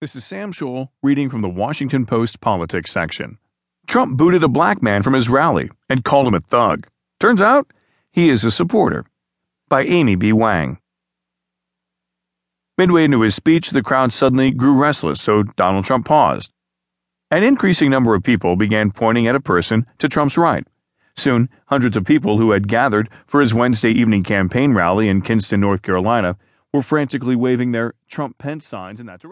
This is Sam Scholl reading from the Washington Post politics section. Trump booted a black man from his rally and called him a thug. Turns out he is a supporter. By Amy B. Wang. Midway into his speech, the crowd suddenly grew restless, so Donald Trump paused. An increasing number of people began pointing at a person to Trump's right. Soon, hundreds of people who had gathered for his Wednesday evening campaign rally in Kinston, North Carolina, were frantically waving their Trump Pence signs in that direction.